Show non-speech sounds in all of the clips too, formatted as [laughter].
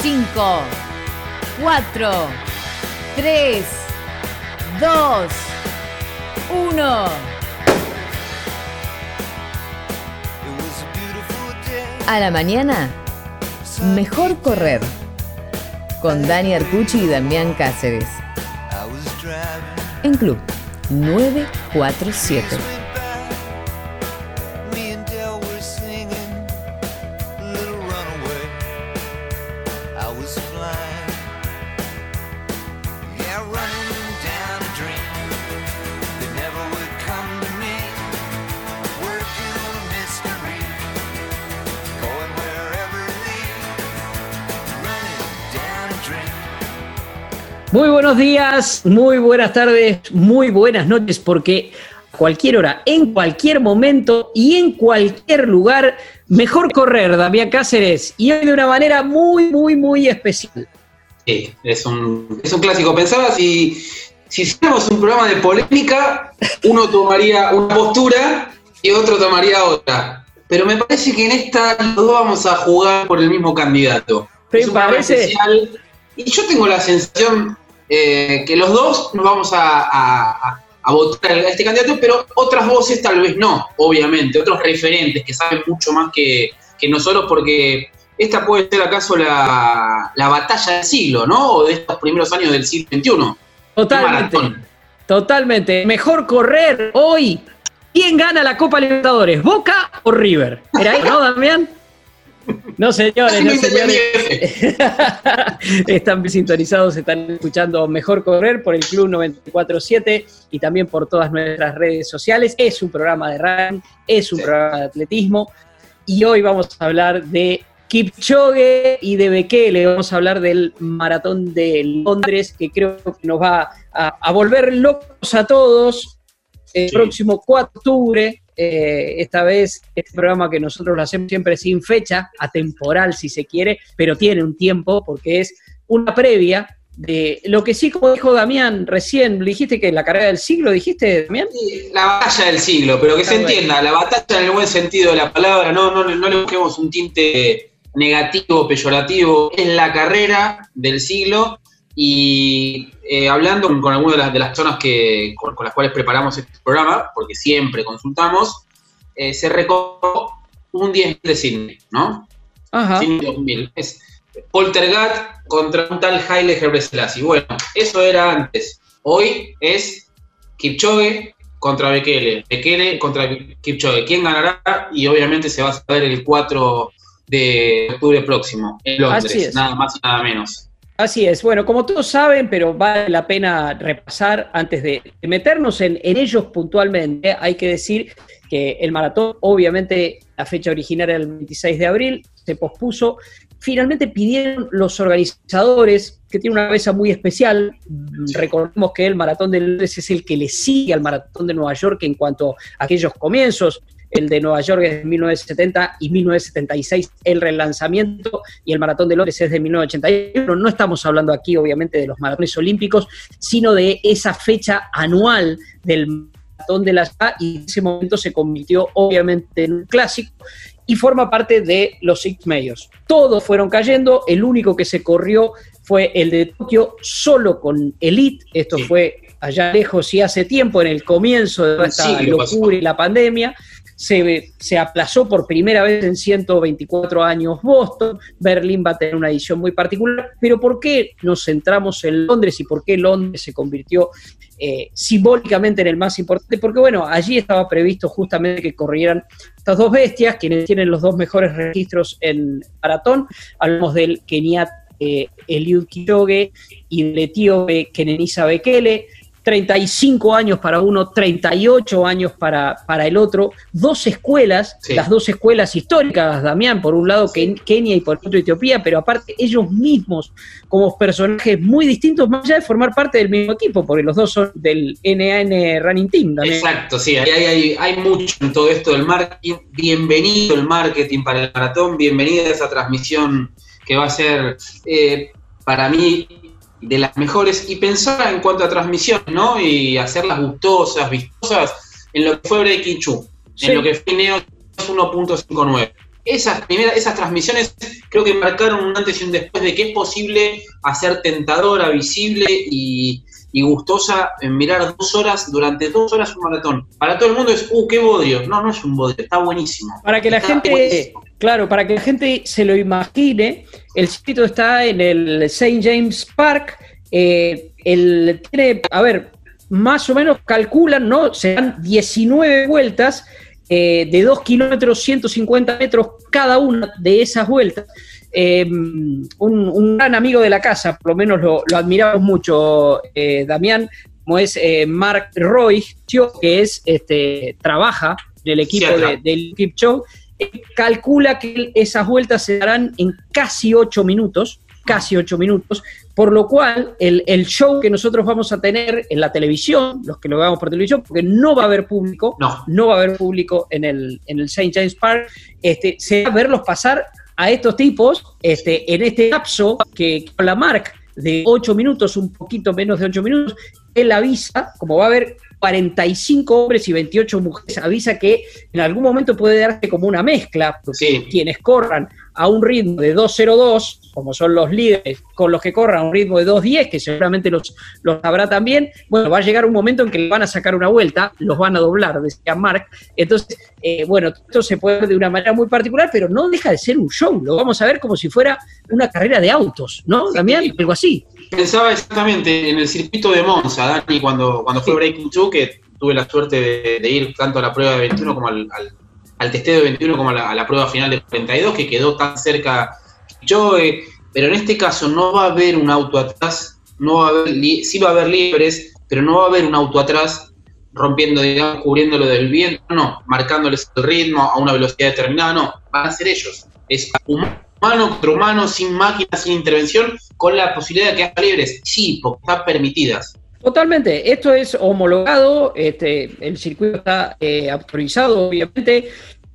5, 4, 3, 2, 1. A la mañana, mejor correr. Con Dani Arcucci y Damián Cáceres. En Club 947. Días, muy buenas tardes, muy buenas noches, porque a cualquier hora, en cualquier momento y en cualquier lugar, mejor correr, Damián Cáceres, y hoy de una manera muy, muy, muy especial. Sí, es un, es un clásico. Pensaba si, si hiciéramos un programa de polémica, uno tomaría una postura y otro tomaría otra. Pero me parece que en esta los dos vamos a jugar por el mismo candidato. Pero parece... Y yo tengo la sensación eh, que los dos nos vamos a, votar a este candidato, pero otras voces tal vez no, obviamente, otros referentes que saben mucho más que, nosotros, porque esta puede ser acaso la, batalla del siglo, ¿no? O de estos primeros años del siglo XXI. Totalmente. Totalmente. Mejor correr hoy. ¿Quién gana la Copa Libertadores? ¿Boca o River? ¿Era ahí, no, Damián? No, señores, no, señores. [laughs] están sintonizados, están escuchando Mejor Correr por el Club 947 y también por todas nuestras redes sociales. Es un programa de run, es un programa de atletismo y hoy vamos a hablar de Kipchoge y de Bekele. Vamos a hablar del maratón de Londres que creo que nos va a, volver locos a todos el próximo 4 de octubre eh, esta vez este programa que nosotros lo hacemos siempre sin fecha, atemporal si se quiere, pero tiene un tiempo porque es una previa de lo que sí, como dijo Damián recién, dijiste que la carrera del siglo, dijiste, Damián. Sí, la batalla del siglo, pero que se entienda, la batalla en el buen sentido de la palabra, no, no, no le busquemos un tinte negativo, peyorativo, es la carrera del siglo y eh, hablando con, algunas de las, de las personas que, con, las cuales preparamos este programa, porque siempre consultamos, eh, se recorrió un 10 de Sydney, ¿no? Ajá. Sydney 2000. Es Poltergat contra un tal Haile Gebrselassie. Bueno, eso era antes. Hoy es Kipchoge contra Bekele. Bekele contra Kipchoge. ¿Quién ganará? Y obviamente se va a saber el 4 de octubre próximo en Londres. Nada más y nada menos. Así es. Bueno, como todos saben, pero vale la pena repasar antes de meternos en, ellos puntualmente, hay que decir que el maratón, obviamente, la fecha original era el 26 de abril, se pospuso. Finalmente pidieron los organizadores, que tienen una cabeza muy especial, recordemos que el maratón de Londres es el que le sigue al maratón de Nueva York en cuanto a aquellos comienzos, el de Nueva York es de 1970 y 1976 el relanzamiento y el Maratón de Londres es de 1981. No estamos hablando aquí obviamente de los maratones olímpicos, sino de esa fecha anual del Maratón de la ciudad y en ese momento se convirtió obviamente en un clásico y forma parte de los Six Majors. Todos fueron cayendo, el único que se corrió fue el de Tokio solo con Elite, esto fue allá lejos y hace tiempo, en el comienzo de esta locura y la pandemia, se, aplazó por primera vez en 124 años Boston, Berlín va a tener una edición muy particular, pero ¿por qué nos centramos en Londres y por qué Londres se convirtió eh, simbólicamente en el más importante? Porque bueno, allí estaba previsto justamente que corrieran estas dos bestias, quienes tienen los dos mejores registros en maratón, hablamos del keniata eh, Eliud Kipchoge y del etíope Kenenisa Bekele, 35 años para uno, 38 años para, para el otro, dos escuelas, las dos escuelas históricas, Damián, por un lado Kenia y por otro Etiopía, pero aparte ellos mismos como personajes muy distintos, más allá de formar parte del mismo equipo, porque los dos son del NAN Running Team. Exacto, sí, hay, hay, mucho en todo esto del marketing. Bienvenido el marketing para el maratón, bienvenida a esa transmisión que va a ser... Eh, para mí de las mejores y pensar en cuanto a transmisión, ¿no? Y hacerlas gustosas, vistosas, en lo que fue Breaking Chu, en lo que fue Neo 1.59. esas primeras, esas transmisiones creo que marcaron un antes y un después de que es posible hacer tentadora, visible y, gustosa en mirar dos horas, durante dos horas un maratón. Para todo el mundo es, uh, qué bodrio. No, no es un bodrio, está buenísimo. Para que la gente, claro, para que la gente se lo imagine, el sitio está en el St. James Park. Eh, el, tiene, a ver, más o menos calculan, ¿no? Serán 19 vueltas eh, de 2 kilómetros, 150 metros cada una de esas vueltas. Eh, un, gran amigo de la casa, por lo menos lo, admiramos mucho, eh, Damián, como es Mark Roy, que es, este, trabaja en el equipo del Keep Show, calcula que esas vueltas se darán en casi 8 minutos, casi 8 minutos, por lo cual, el, show que nosotros vamos a tener en la televisión, los que lo veamos por televisión, porque no va a haber público, no, no va a haber público en el, en el St. James Park, este, se va a verlos pasar a estos tipos este, en este lapso que con la marca de 8 minutos, un poquito menos de 8 minutos, él avisa, como va a haber 45 hombres y 28 mujeres, avisa que en algún momento puede darse como una mezcla, porque quienes corran a un ritmo de 2.02, como son los líderes con los que corran a un ritmo de 2.10, que seguramente los, los habrá también, bueno, va a llegar un momento en que le van a sacar una vuelta, los van a doblar, decía Mark. Entonces, eh, bueno, esto se puede ver de una manera muy particular, pero no deja de ser un show, lo vamos a ver como si fuera una carrera de autos, ¿no? También algo así. Pensaba exactamente en el circuito de Monza, Dani, cuando, cuando fue Breaking Two, que tuve la suerte de, ir tanto a la prueba de 21 como al al testeo de 21 como a la, prueba final de 42, que quedó tan cerca yo, pero en este caso no va a haber un auto atrás, no va a haber, sí va a haber libres, pero no va a haber un auto atrás rompiendo, digamos, cubriéndolo del viento, no, marcándoles el ritmo a una velocidad determinada, no, van a ser ellos. Es humano contra humano, sin máquina, sin intervención, con la posibilidad de que haya libres, sí, porque están permitidas. Totalmente, esto es homologado, este, el circuito está eh, autorizado, obviamente,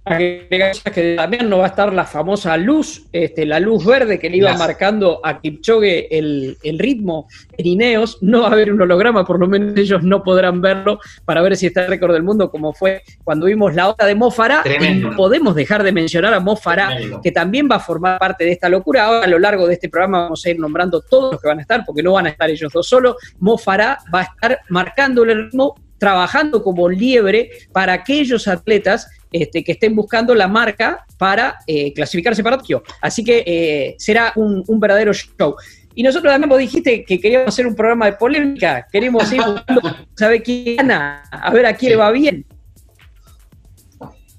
que también no va a estar la famosa luz, este, la luz verde que le iba marcando a Kipchoge el, ritmo en Ineos. No va a haber un holograma, por lo menos ellos no podrán verlo para ver si está el récord del mundo, como fue cuando vimos la otra de Mofara. Y no podemos dejar de mencionar a Mofara, que también va a formar parte de esta locura. Ahora, a lo largo de este programa, vamos a ir nombrando todos los que van a estar, porque no van a estar ellos dos solos. Mofara va a estar marcando el ritmo trabajando como liebre para aquellos atletas este, que estén buscando la marca para eh, clasificarse para Tokio. Así que eh, será un, verdadero show. Y nosotros también vos dijiste que queríamos hacer un programa de polémica, queremos ir buscando, [laughs] saber quién gana, a ver a quién le va bien.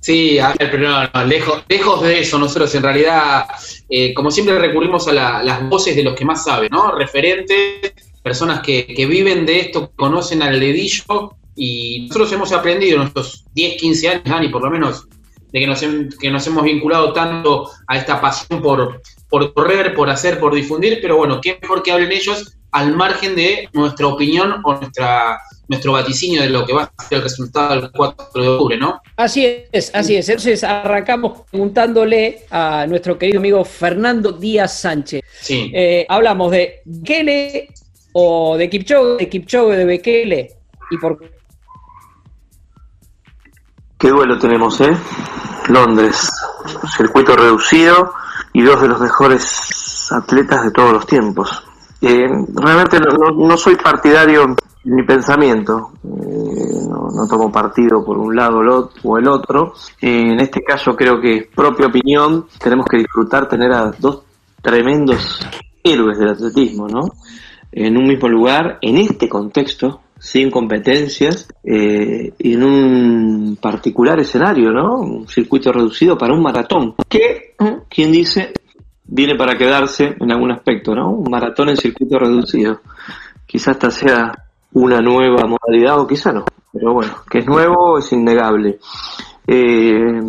Sí, a ver, pero no, lejos, lejos de eso, nosotros en realidad, eh, como siempre recurrimos a las voces de los que más saben, ¿no? Referentes, personas que, viven de esto, conocen al dedillo y nosotros hemos aprendido en estos 10, 15 años, Dani, por lo menos, de que nos, que nos hemos vinculado tanto a esta pasión por, por correr, por hacer, por difundir, pero bueno, qué mejor que hablen ellos al margen de nuestra opinión o nuestra nuestro vaticinio de lo que va a ser el resultado del 4 de octubre, ¿no? Así es, así es. Entonces arrancamos preguntándole a nuestro querido amigo Fernando Díaz Sánchez. Sí. Eh, hablamos de Bekele o de Kipchoge, de Kipchoge, de Bekele y por Qué duelo tenemos, ¿eh? Londres, circuito reducido y dos de los mejores atletas de todos los tiempos. Eh, realmente no, soy partidario en mi pensamiento, eh, no, tomo partido por un lado o el otro. Eh, en este caso creo que propia opinión tenemos que disfrutar tener a dos tremendos héroes del atletismo, ¿no? En un mismo lugar, en este contexto, sin competencias, eh, en un particular escenario, ¿no? Un circuito reducido para un maratón, que, quien dice, viene para quedarse en algún aspecto, ¿no? Un maratón en circuito reducido. Quizás esta sea una nueva modalidad o quizá no, pero bueno, que es nuevo es innegable. Eh,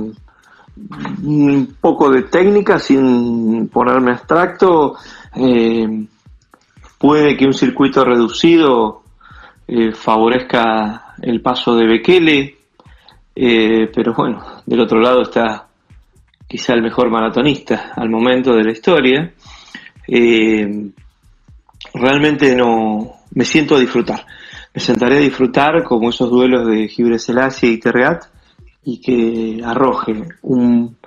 un poco de técnica, sin ponerme abstracto, eh, puede que un circuito reducido eh, favorezca el paso de Bekele, eh, pero bueno, del otro lado está quizá el mejor maratonista al momento de la historia. Eh, realmente no me siento a disfrutar. Me sentaré a disfrutar como esos duelos de Gibre Selassie y Terreat y que arroje un,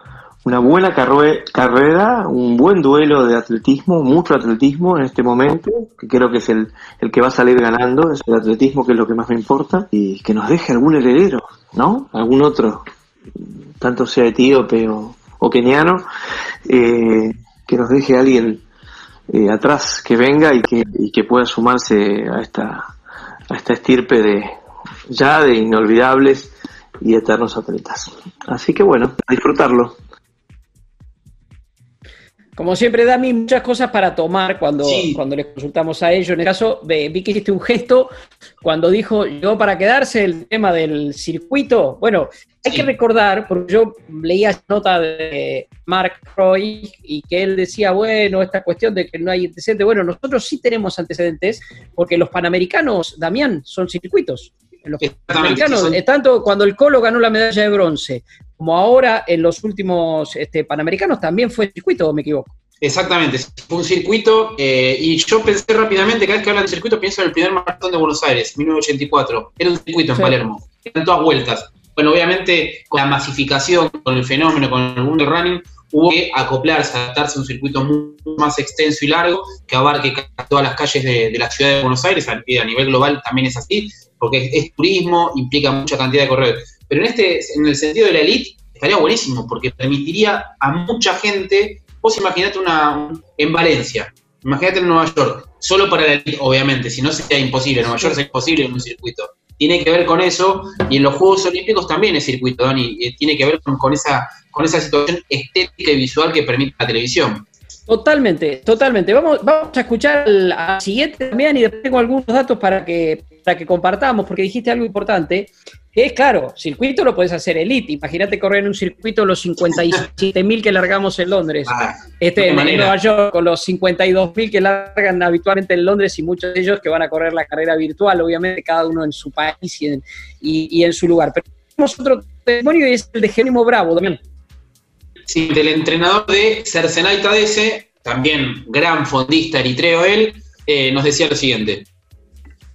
una buena carrera, un buen duelo de atletismo, mucho atletismo en este momento, que creo que es el, el que va a salir ganando, es el atletismo que es lo que más me importa, y que nos deje algún heredero, ¿no? Algún otro, tanto sea etíope o, o keniano, eh, que nos deje alguien eh, atrás que venga y que, y que pueda sumarse a esta, a esta estirpe de ya de inolvidables y eternos atletas. Así que bueno, a disfrutarlo. Como siempre, Dami, muchas cosas para tomar cuando, cuando les consultamos a ellos. En el caso, vi que hiciste un gesto cuando dijo yo para quedarse el tema del circuito. Bueno, hay que recordar, porque yo leía nota de Mark Roy y que él decía, bueno, esta cuestión de que no hay antecedentes. Bueno, nosotros sí tenemos antecedentes porque los panamericanos, Damián, son circuitos. Los panamericanos, tanto cuando el Colo ganó la medalla de bronce, como ahora en los últimos este, Panamericanos también fue circuito, ¿o me equivoco? Exactamente, fue un circuito eh, y yo pensé rápidamente, cada vez que hablan de circuito pienso en el primer maratón de Buenos Aires, 1984, era un circuito en Palermo, eran todas vueltas. Bueno, obviamente con la masificación, con el fenómeno, con el mundo running, hubo que acoplarse, adaptarse a un circuito mucho más extenso y largo que abarque todas las calles de, la ciudad de Buenos Aires, a, nivel global también es así, porque es, turismo, implica mucha cantidad de corredores. Pero en este, en el sentido de la elite, estaría buenísimo, porque permitiría a mucha gente, vos imaginate una en Valencia, imagínate en Nueva York, solo para la elite, obviamente, si no sería imposible, Nueva York es imposible en un circuito. Tiene que ver con eso, y en los Juegos Olímpicos también es circuito, Dani, tiene que ver con, esa, con esa situación estética y visual que permite la televisión. Totalmente, totalmente. Vamos, vamos a escuchar al, siguiente también y después tengo algunos datos para que, para que compartamos, porque dijiste algo importante, es claro, circuito lo puedes hacer elite. Imagínate correr en un circuito los 57.000 que largamos en Londres. Ah, este, en Nueva York, con los 52.000 que largan habitualmente en Londres y muchos de ellos que van a correr la carrera virtual, obviamente cada uno en su país y en, y, en su lugar. Pero tenemos otro testimonio y es el de Jerónimo Bravo también. Sí, del entrenador de Cercenay Tadese, también gran fondista eritreo él, eh, nos decía lo siguiente.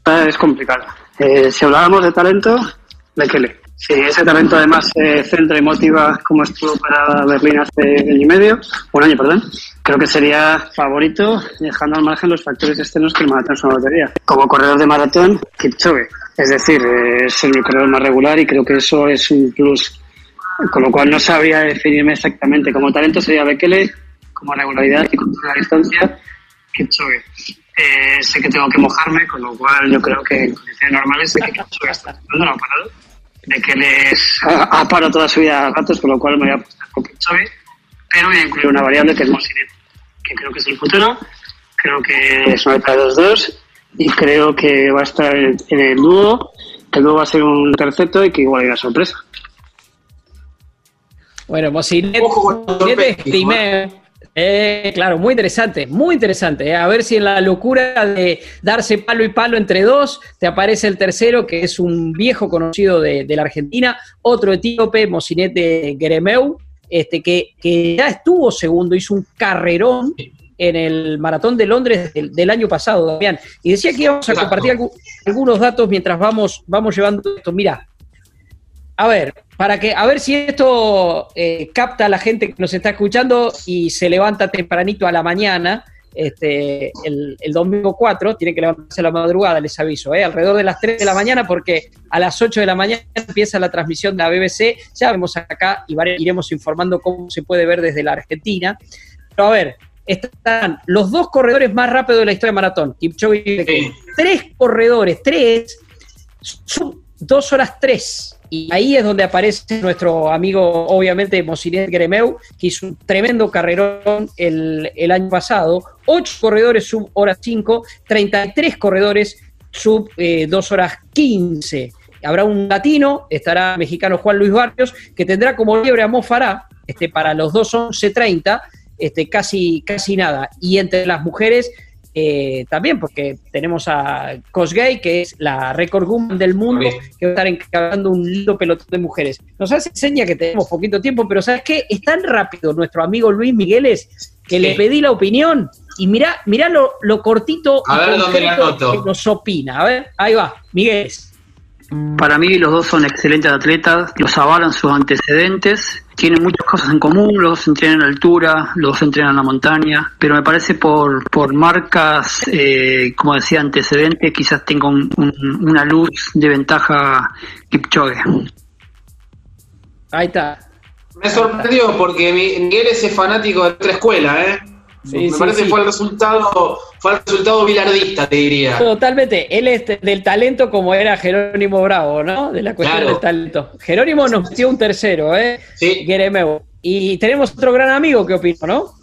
Ah, es complicado. Eh, si hablábamos de talento, Bekele. Sí, ese talento además se centra y motiva como estuvo para Berlín hace año y medio, un año, perdón. Creo que sería favorito, dejando al margen los factores externos que el maratón es una lotería. Como corredor de maratón, Kipchoge. Es decir, es el corredor más regular y creo que eso es un plus. Con lo cual no sabría definirme exactamente. Como talento sería Bekele, como regularidad y control la distancia, Kipchoge. Eh, sé que tengo que mojarme, con lo cual yo creo que en condiciones normales sé que Kipchoge está no parado de que les ha, parado toda su vida a gatos, con lo cual me voy a apostar con Kipchoge, pero voy a incluir una variable que es Mosinet, que creo que es el futuro, creo que es una de 2-2 y creo que va a estar en, el dúo, que luego va a ser un terceto y que igual hay una sorpresa. Bueno, Mosinet, primero eh, claro, muy interesante, muy interesante. Eh. A ver si en la locura de darse palo y palo entre dos, te aparece el tercero, que es un viejo conocido de, la Argentina, otro etíope, Mocinete Geremeu, este, que, que, ya estuvo segundo, hizo un carrerón en el maratón de Londres del, año pasado, Damián. Y decía que íbamos a compartir algunos datos mientras vamos, vamos llevando esto. Mira, a ver, para que, a ver si esto eh, capta a la gente que nos está escuchando y se levanta tempranito a la mañana, este, el, domingo 4, tiene que levantarse a la madrugada, les aviso, ¿eh? alrededor de las 3 de la mañana, porque a las 8 de la mañana empieza la transmisión de la BBC, ya vemos acá y iremos informando cómo se puede ver desde la Argentina. Pero a ver, están los dos corredores más rápidos de la historia de maratón, Kipchoge y Tres corredores, tres, son dos horas tres y ahí es donde aparece nuestro amigo, obviamente, Mosinet Gremeu, que hizo un tremendo carrerón el, año pasado. Ocho corredores sub horas 5, 33 corredores sub 2 eh, horas 15. Habrá un latino, estará mexicano Juan Luis Barrios, que tendrá como liebre a Mofará, este, para los 2.11.30, este, casi, casi nada. Y entre las mujeres eh, también porque tenemos a Cosgay, que es la record woman del mundo, que va a estar encargando un lindo pelotón de mujeres. Nos hace seña que tenemos poquito tiempo, pero ¿sabes qué? Es tan rápido nuestro amigo Luis Migueles que le pedí la opinión y mirá, mirá lo, cortito a ver que nos opina. A ver, ahí va, Migueles. Para mí los dos son excelentes atletas, los avalan sus antecedentes tienen muchas cosas en común, los dos entrenan en altura, los dos entrenan en la montaña, pero me parece por, por marcas, eh, como decía, antecedentes, quizás tenga una luz de ventaja Kipchoge. Ahí está. Me sorprendió porque Miguel es fanático de otra escuela, ¿eh? Me parece que fue el resultado, fue el resultado bilardista, te diría. Totalmente. Él es del talento como era Jerónimo Bravo, ¿no? De la cuestión del talento. Jerónimo nos dio un tercero, ¿eh? Sí. Y tenemos otro gran amigo que opina, ¿no?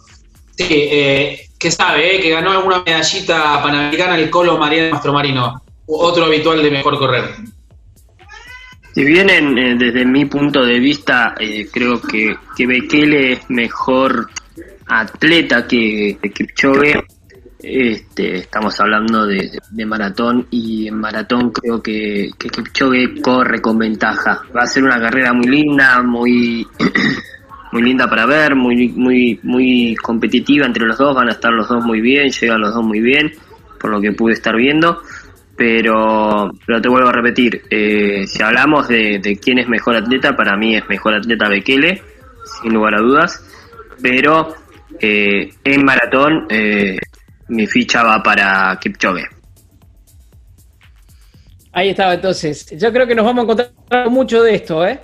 Sí, eh, que sabe, ¿eh? que ganó alguna medallita panamericana el Colo Mariano Mastromarino, otro habitual de mejor correr. Si bien eh, desde mi punto de vista eh, creo que, que Bekele es mejor atleta que, Kipchoge, este, estamos hablando de, maratón y en maratón creo que, que Kipchoge corre con ventaja. Va a ser una carrera muy linda, muy [clears throat] muy linda para ver, muy muy muy competitiva entre los dos, van a estar los dos muy bien, llegan los dos muy bien, por lo que pude estar viendo. Pero, pero te vuelvo a repetir, eh, si hablamos de, de quién es mejor atleta, para mí es mejor atleta Bekele, sin lugar a dudas. Pero eh, en maratón, eh, mi ficha va para Kipchoge. Ahí estaba entonces. Yo creo que nos vamos a encontrar mucho de esto, ¿eh?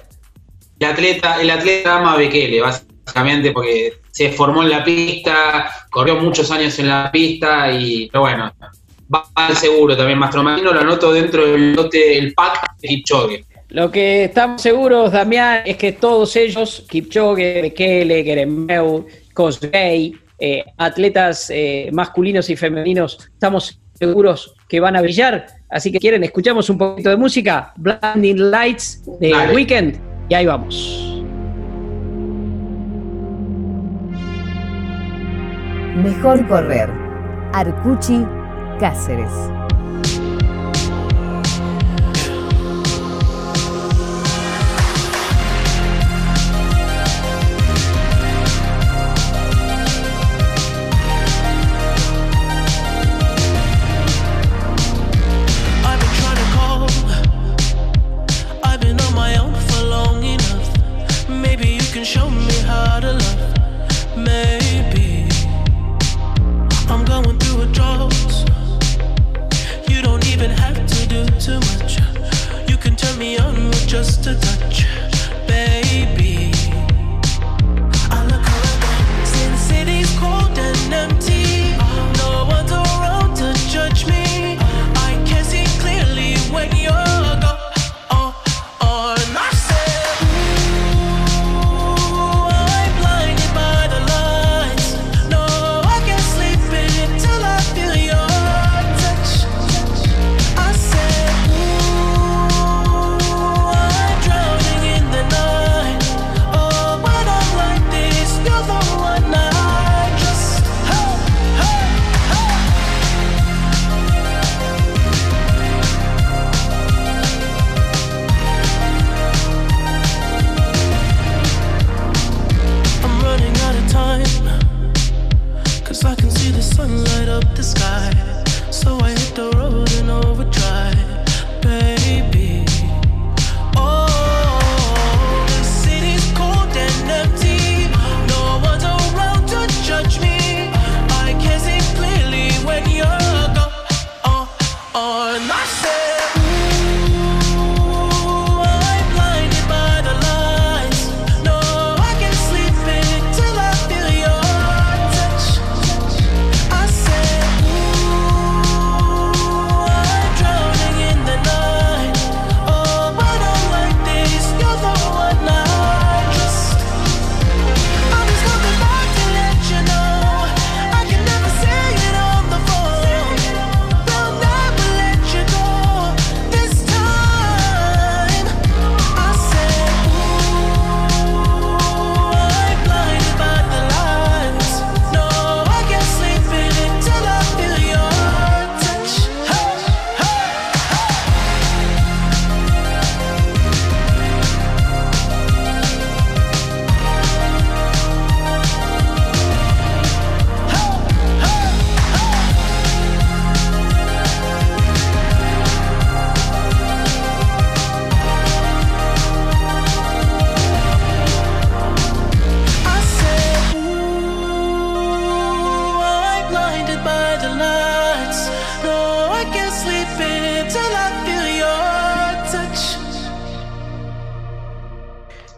El atleta, el atleta ama a Bekele, básicamente porque se formó en la pista, corrió muchos años en la pista y pero bueno, va al seguro también. Mastromarino lo anoto dentro del lote, el pack de Kipchoge. Lo que estamos seguros, Damián, es que todos ellos, Kipchoge, Bekele, Geremeu, Cosgay, eh, atletas eh, masculinos y femeninos, estamos seguros que van a brillar. Así que quieren, escuchamos un poquito de música, Blinding Lights de Weekend, y ahí vamos. Mejor correr. Arcuchi Cáceres.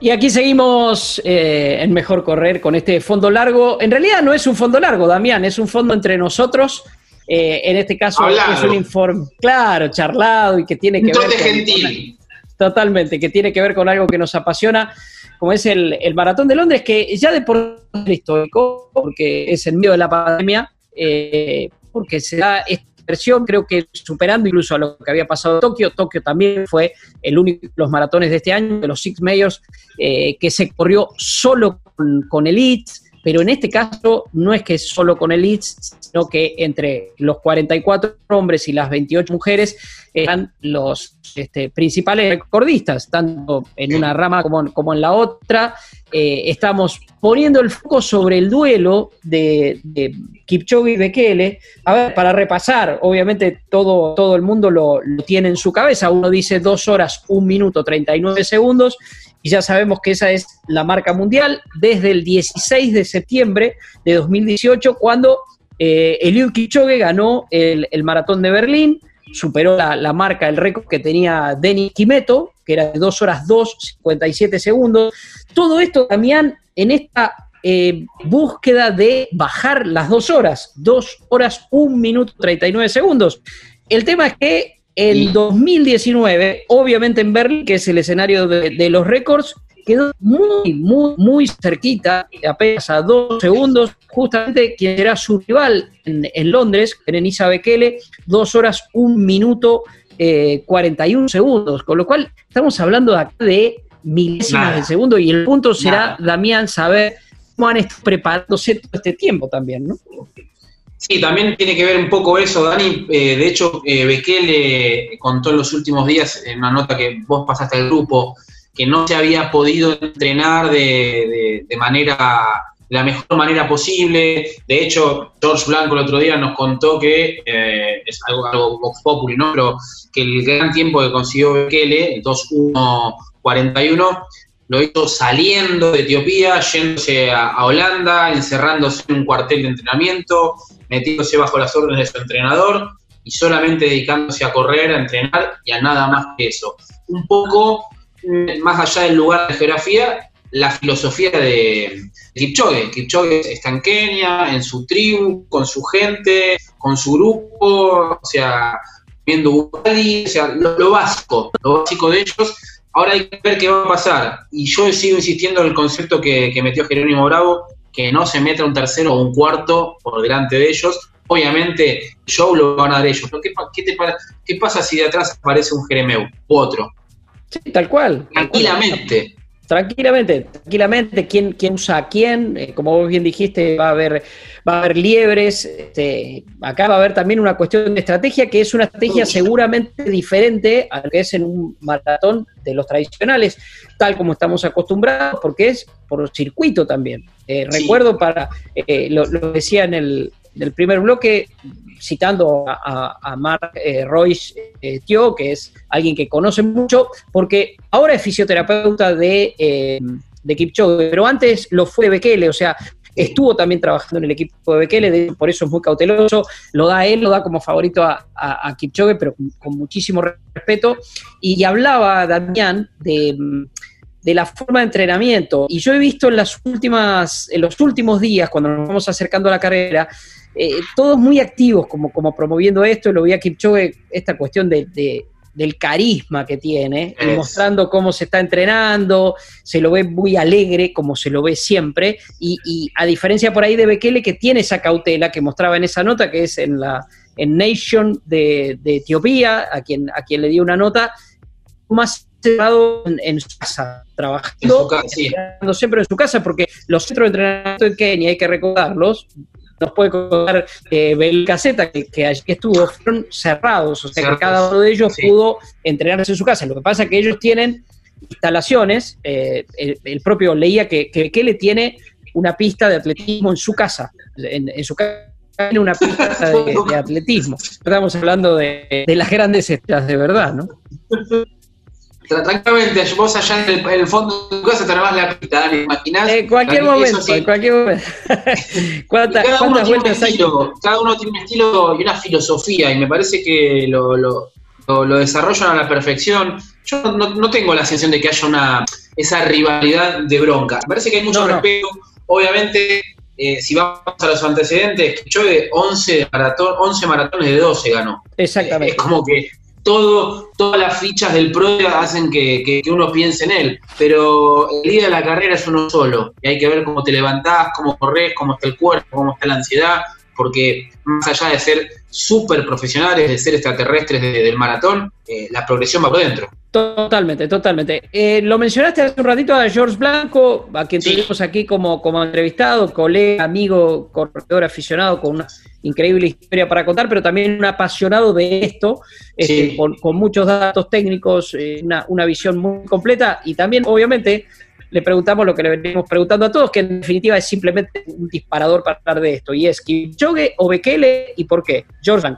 Y aquí seguimos eh, en Mejor Correr con este fondo largo. En realidad no es un fondo largo, Damián, es un fondo entre nosotros. Eh, en este caso es un informe, claro, charlado y que tiene que ver. gentil. totalmente, que tiene que ver con algo que nos apasiona, como es el, Maratón de Londres, que ya de por histórico, porque es en medio de la pandemia, eh, porque se da esta creo que superando incluso a lo que había pasado en Tokio. Tokio también fue el único de los maratones de este año, de los Six Majors, eh, que se corrió solo con, con elites, pero en este caso no es que solo con elites, sino que entre los 44 hombres y las 28 mujeres eran los este, principales recordistas, tanto en una rama como, en la otra. Eh, estamos poniendo el foco sobre el duelo de, de Kipchoge y Bekele. A ver, para repasar, obviamente todo, todo el mundo lo, lo tiene en su cabeza. Uno dice dos horas, un minuto, 39 segundos y ya sabemos que esa es la marca mundial desde el 16 de septiembre de 2018, cuando eh, Eliud Kipchoge ganó el, maratón de Berlín, superó la, marca, el récord que tenía Denis Kimeto, que era de 2 horas 2, 57 segundos. Todo esto, Damián, en esta eh, búsqueda de bajar las dos horas, 2 horas 1 minuto 39 segundos. El tema es que en 2019, obviamente en Berlín, que es el escenario de, los récords, quedó muy, muy, muy cerquita, apenas a dos segundos, justamente quien era su rival en, Londres, Berenice Bekele, dos horas, un minuto, eh, 41 segundos, con lo cual estamos hablando acá de milésimas de segundo y el punto será, Damián, saber cómo han estado preparándose todo este tiempo también, ¿no? Sí, también tiene que ver un poco eso, Dani. Eh, de hecho, eh, Bekele contó en los últimos días, en una nota que vos pasaste al grupo, que no se había podido entrenar de, manera la mejor manera posible. De hecho, George Blanco el otro día nos contó que, eh, es algo, algo Vox Populi, ¿no? Pero que el gran tiempo que consiguió Bekele, el 2.1.41, lo hizo saliendo de Etiopía, yéndose a, Holanda, encerrándose en un cuartel de entrenamiento, metiéndose bajo las órdenes de su entrenador y solamente dedicándose a correr, a entrenar y a nada más que eso. Un poco mm, más allá del lugar de geografía, la filosofía de Kipchoge. Kipchoge está en Kenia, en su tribu, con su gente, con su grupo, o sea, viendo Wadi, o sea, lo básico, lo básico de ellos Ahora hay que ver qué va a pasar. Y yo sigo insistiendo en el concepto que, metió Jerónimo Bravo, que no se meta un tercero o un cuarto por delante de ellos. Obviamente, show lo van a dar ellos. ¿qué, qué, pasa si de atrás aparece un Jeremeu u otro? Sí, tal cual. Tranquilamente. Tranquilamente, tranquilamente, quién, quién usa a quién, eh, como vos bien dijiste, va a haber, va a haber liebres, este, acá va a haber también una cuestión de estrategia que es una estrategia seguramente diferente a lo que es en un maratón de los tradicionales, tal como estamos acostumbrados, porque es por circuito también. Eh, recuerdo para, eh, lo, decía en el, primer bloque, citando a, Mark eh, Royce eh, Tio, que es alguien que conoce mucho, porque ahora es fisioterapeuta de, eh, de Kipchoge, pero antes lo fue de Bekele, o sea, estuvo también trabajando en el equipo de Bekele, por eso es muy cauteloso, lo da él, lo da como favorito a, Kipchoge, pero con, muchísimo respeto, y hablaba Damián de de la forma de entrenamiento. Y yo he visto en las últimas, en los últimos días, cuando nos vamos acercando a la carrera, eh, todos muy activos como, como promoviendo esto, lo vi a Kipchoge, esta cuestión de, del carisma que tiene, y mostrando cómo se está entrenando, se lo ve muy alegre, como se lo ve siempre, y, a diferencia por ahí de Bekele, que tiene esa cautela que mostraba en esa nota, que es en la en Nation de, Etiopía, a quien, a quien le dio una nota, más cerrado en, su casa, trabajando, siempre en su casa, porque los centros de entrenamiento en Kenia, hay que recordarlos, nos puede contar eh, Caseta, que, allí estuvo, fueron cerrados, o sea que cada uno de ellos pudo entrenarse en su casa. Lo que pasa es que ellos tienen instalaciones, eh, el, propio leía que, que, le tiene una pista de atletismo en su casa, en, su casa tiene una pista de, [laughs] atletismo. Estamos hablando de, de las grandes estrellas de verdad, ¿no? Tranquilamente, vos allá en el, fondo de tu casa te armás la pista, ¿te imaginás? En cualquier momento, en cualquier momento. cada, uno tiene un estilo, cada uno tiene un estilo y una filosofía, y me parece que lo, lo, desarrollan a la perfección. Yo no, tengo la sensación de que haya una esa rivalidad de bronca. Me parece que hay mucho respeto. Obviamente, eh, si vamos a los antecedentes, Kipchoge 11, maratón, 11 maratones de 12 ganó. Exactamente. es como que todo, todas las fichas del pro hacen que, uno piense en él, pero el día de la carrera es uno solo, y hay que ver cómo te levantás, cómo corres, cómo está el cuerpo, cómo está la ansiedad, porque más allá de ser súper profesionales, de ser extraterrestres del maratón, eh, la progresión va por dentro. Totalmente, totalmente. Eh, lo mencionaste hace un ratito a George Blanco, a quien tuvimos aquí como, como entrevistado, colega, amigo, corredor aficionado con una increíble historia para contar, pero también un apasionado de esto, este, con, muchos datos técnicos, eh, una, una visión muy completa y también, obviamente, le preguntamos lo que le venimos preguntando a todos, que en definitiva es simplemente un disparador para hablar de esto, y es Kipchoge o Bekele y por qué. Jordan.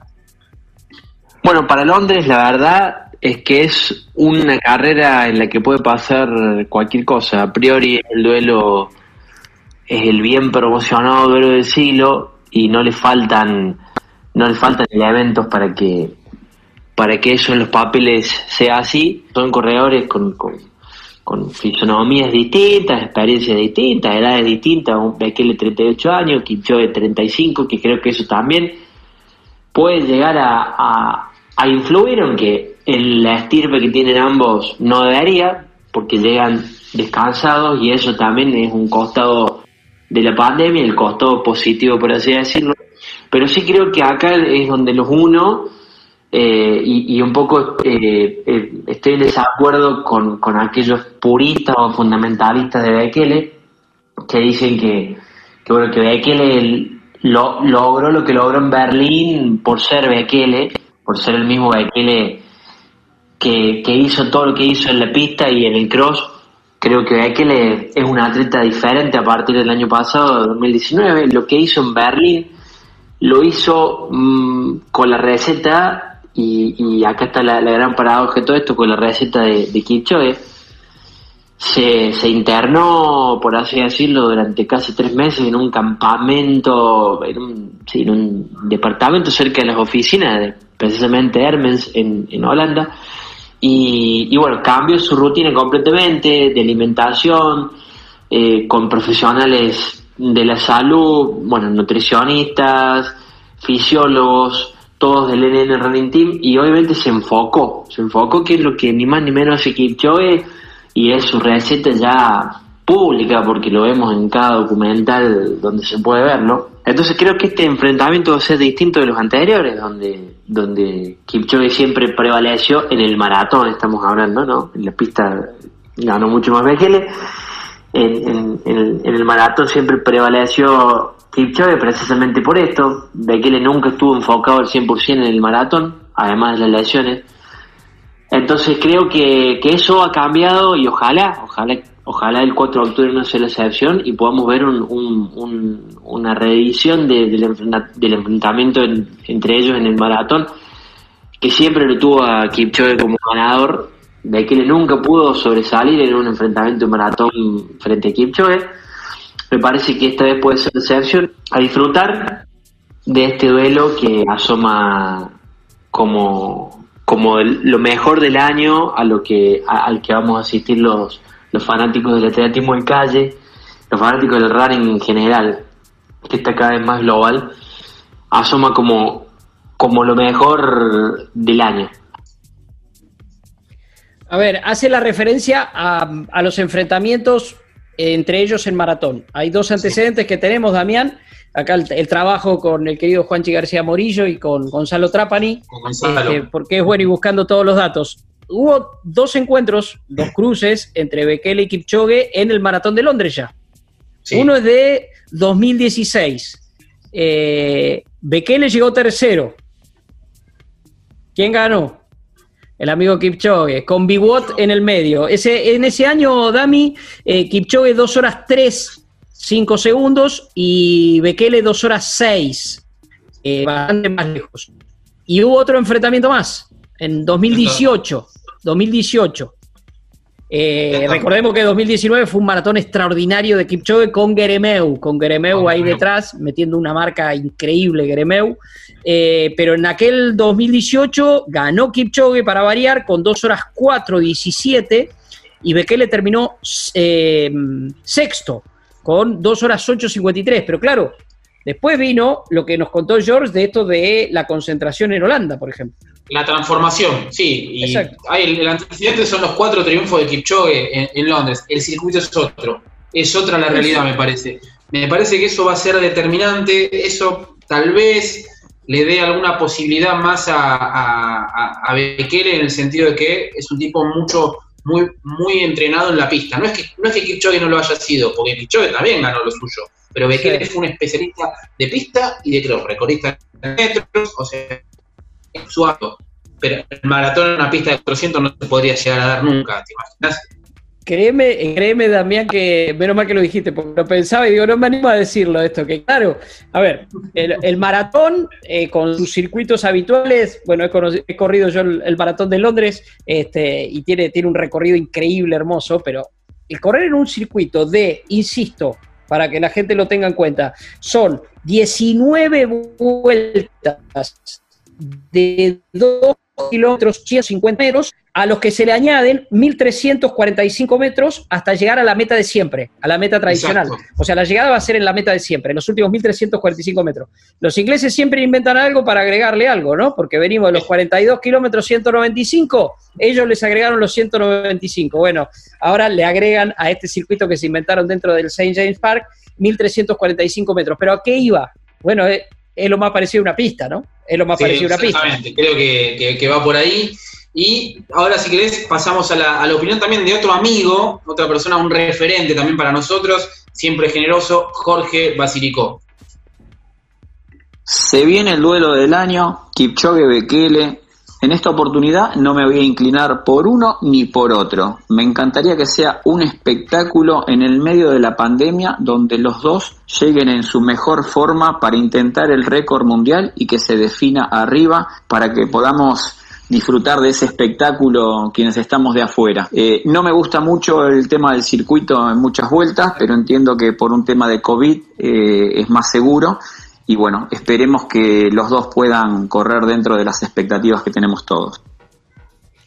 Bueno, para Londres la verdad es que es una carrera en la que puede pasar cualquier cosa. A priori el duelo es el bien promocionado duelo del siglo y no le faltan no le faltan elementos para que para que eso en los papeles sea así. Son corredores con con fisonomías distintas, experiencias distintas, edades distintas, un Bekele de 38 años, de 35, que creo que eso también puede llegar a, a, influir, aunque en la estirpe que tienen ambos no debería, porque llegan descansados y eso también es un costado de la pandemia, el costado positivo, por así decirlo. Pero sí creo que acá es donde los uno eh, y, un poco eh, eh, estoy en desacuerdo con, con, aquellos puristas o fundamentalistas de Bekele que dicen que, que, bueno, que Bekele lo, logró lo que logró en Berlín por ser Bekele, por ser el mismo Bekele que, que hizo todo lo que hizo en la pista y en el cross. Creo que Bekele es un atleta diferente a partir del año pasado, 2019. Lo que hizo en Berlín lo hizo mm, con la receta y, acá está la, gran paradoja de todo esto con la receta de, de Kipchoge. Se, se, internó, por así decirlo, durante casi tres meses en un campamento, en un, en un departamento cerca de las oficinas, de, precisamente Hermes, en, en Holanda. Y, y, bueno, cambió su rutina completamente de alimentación, eh, con profesionales de la salud, bueno, nutricionistas, fisiólogos, todos del NN Running Team y obviamente se enfocó, se enfocó que es lo que ni más ni menos hace Kipchoge y es su receta ya pública porque lo vemos en cada documental donde se puede verlo. Entonces creo que este enfrentamiento va a ser distinto de los anteriores, donde, donde Kipchoge siempre prevaleció en el maratón, estamos hablando, ¿no? En la pista ganó mucho más Bekele. En, el maratón siempre prevaleció Kipchoge precisamente por esto, Bekele nunca estuvo enfocado al 100% en el maratón, además de las lesiones. Entonces creo que, eso ha cambiado y ojalá, ojalá, ojalá el 4 de octubre no sea la excepción y podamos ver una reedición del, enfrentamiento entre ellos en el maratón, que siempre lo tuvo a Kipchoge como ganador. Bekele nunca pudo sobresalir en un enfrentamiento de maratón frente a Kipchoge me parece que esta vez puede ser excepción a disfrutar de este duelo que asoma como, como lo mejor del año a lo que al que vamos a asistir los, los fanáticos del atletismo en calle, los fanáticos del running en general, que está cada vez más global, asoma como, como lo mejor del año. A ver, hace la referencia a, a los enfrentamientos entre ellos en maratón. Hay dos antecedentes que tenemos, Damián. Acá el, trabajo con el querido Juanchi García Morillo y con Gonzalo Trapani, este, porque es bueno y buscando todos los datos. Hubo dos encuentros, dos cruces entre Bekele y Kipchoge en el maratón de Londres ya. Uno es de 2016. Eh, Bekele llegó tercero. ¿Quién ganó? el amigo Kipchoge, con Biwot en el medio. Ese, en ese año, Dami, eh, Kipchoge 2 horas 3, 5 segundos y Bekele 2 horas 6, eh, bastante más lejos. Y hubo otro enfrentamiento más, en 2018. 2018. Eh, recordemos que 2019 fue un maratón extraordinario de Kipchoge con Geremeu, con Geremeu ahí detrás, metiendo una marca increíble Geremeu. Eh, pero en aquel 2018 ganó Kipchoge para variar con 2 horas 4.17 y Bekele terminó eh, sexto con 2 horas 8.53. Pero claro, después vino lo que nos contó George de esto de la concentración en Holanda, por ejemplo. La transformación, sí. Y hay, el, antecedente son los cuatro triunfos de Kipchoge en, Londres. El circuito es otro. Es otra la realidad, me parece. Me parece que eso va a ser determinante. Eso tal vez le dé alguna posibilidad más a, a, a Bekele en el sentido de que es un tipo mucho muy, muy entrenado en la pista. No es que no es que Kipchoge no lo haya sido, porque Kipchoge también ganó lo suyo, pero Bekele fue un especialista de pista y de cross, recordista de metros, o sea, suave. Pero el maratón en una pista de 400 no se podría llegar a dar nunca, ¿te imaginas? Créeme, créeme, Damián, que menos mal que lo dijiste, porque lo pensaba y digo, no me animo a decirlo esto, que claro, a ver, el, maratón eh, con sus circuitos habituales, bueno, he, corrido yo el, maratón de Londres este, y tiene, tiene un recorrido increíble, hermoso, pero el correr en un circuito de, insisto, para que la gente lo tenga en cuenta, son 19 vueltas de 2 kilómetros 150 metros, a los que se le añaden 1.345 metros hasta llegar a la meta de siempre, a la meta tradicional. O sea, la llegada va a ser en la meta de siempre, en los últimos 1.345 metros. Los ingleses siempre inventan algo para agregarle algo, ¿no? Porque venimos de los 42 kilómetros 195, ellos les agregaron los 195. Bueno, ahora le agregan a este circuito que se inventaron dentro del St. James Park 1.345 metros. ¿Pero a qué iba? Bueno, eh, es lo más parecido a una pista, ¿no? Es lo más parecido a una pista. Exactamente, creo que, va por ahí. Y ahora, si querés, pasamos a la, a la, opinión también de otro amigo, otra persona, un referente también para nosotros, siempre generoso, Jorge Basilicó. Se viene el duelo del año, Kipchoge Bekele, en esta oportunidad no me voy a inclinar por uno ni por otro. Me encantaría que sea un espectáculo en el medio de la pandemia donde los dos lleguen en su mejor forma para intentar el récord mundial y que se defina arriba para que podamos disfrutar de ese espectáculo quienes estamos de afuera. Eh, no me gusta mucho el tema del circuito en muchas vueltas, pero entiendo que por un tema de COVID eh, es más seguro y bueno, esperemos que los dos puedan correr dentro de las expectativas que tenemos todos.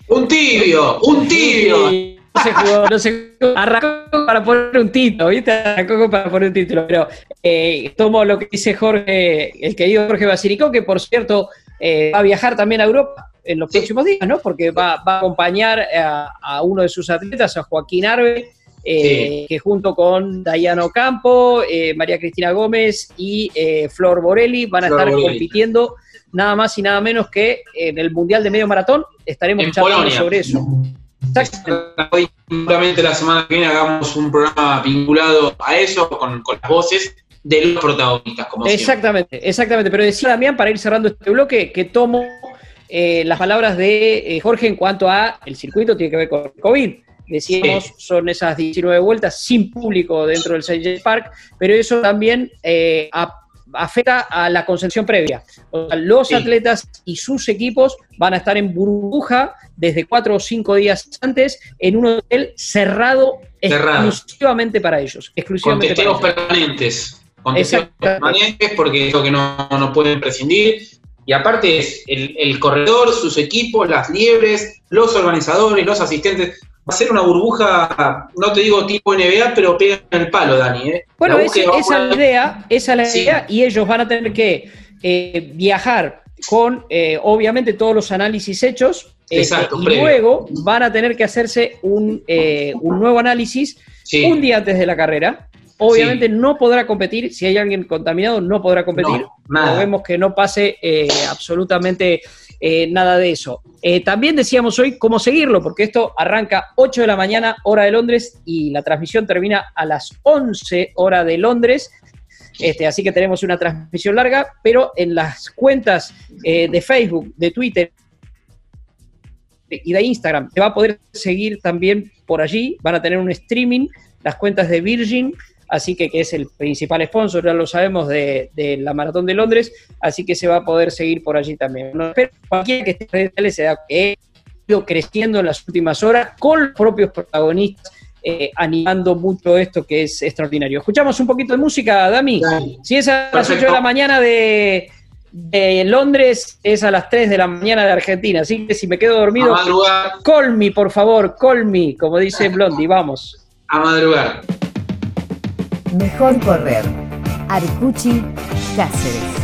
Un tibio, un tibio. No se jugó, no se arrancó para poner un título, ¿viste? Arrancó para poner un título, pero eh, tomo lo que dice Jorge, el querido Jorge Basilico, que por cierto eh, va a viajar también a Europa en los próximos días, ¿no? Porque va, a acompañar a, a, uno de sus atletas, a Joaquín Arbe, eh, que junto con Dayano Campo, eh, María Cristina Gómez y eh, Flor Borelli van a estar compitiendo nada más y nada menos que en el Mundial de Medio Maratón. Estaremos charlando sobre eso. Seguramente la semana que viene hagamos un programa vinculado a eso, con, las voces de los protagonistas. Como exactamente, exactamente. Pero decía Damián, para ir cerrando este bloque, que tomo las palabras de Jorge en cuanto a el circuito tiene que ver con COVID decíamos, son esas 19 vueltas sin público dentro del St. Park, pero eso también eh, afecta a la concepción previa. los atletas y sus equipos van a estar en burbuja desde cuatro o cinco días antes en un hotel cerrado, exclusivamente para ellos. Exclusivamente con permanentes. Con permanentes porque es lo que no, no pueden prescindir. Y aparte es el, el, corredor, sus equipos, las liebres, los organizadores, los asistentes va a ser una burbuja, no te digo tipo NBA, pero pega en el palo, Dani. ¿eh? Bueno, esa, es la idea, esa es la idea, y ellos van a tener que eh, viajar con, eh, obviamente, todos los análisis hechos, este, y luego van a tener que hacerse un, un nuevo análisis un día antes de la carrera. Obviamente no podrá competir, si hay alguien contaminado no podrá competir. No, vemos que no pase absolutamente eh, nada de eso. Eh, también decíamos hoy cómo seguirlo, porque esto arranca 8 de la mañana, hora de Londres, y la transmisión termina a las 11 hora de Londres. Este, así que tenemos una transmisión larga, pero en las cuentas eh, de Facebook, de Twitter y de Instagram, se va a poder seguir también por allí. Van a tener un streaming, las cuentas de Virgin, así que, que es el principal sponsor, ya lo sabemos, de, la Maratón de Londres, así que se va a poder seguir por allí también. pero cualquiera que esté en redes se da que ido creciendo en las últimas horas con los propios protagonistas eh, animando mucho esto que es extraordinario. Escuchamos un poquito de música, Dami. Si es a las 8 de la mañana de, Londres, es a las 3 de la mañana de Argentina. Así que si me quedo dormido, call me, por favor, call me, como dice Blondie, vamos. A madrugar. Mejor correr. Arcuchi Cáceres.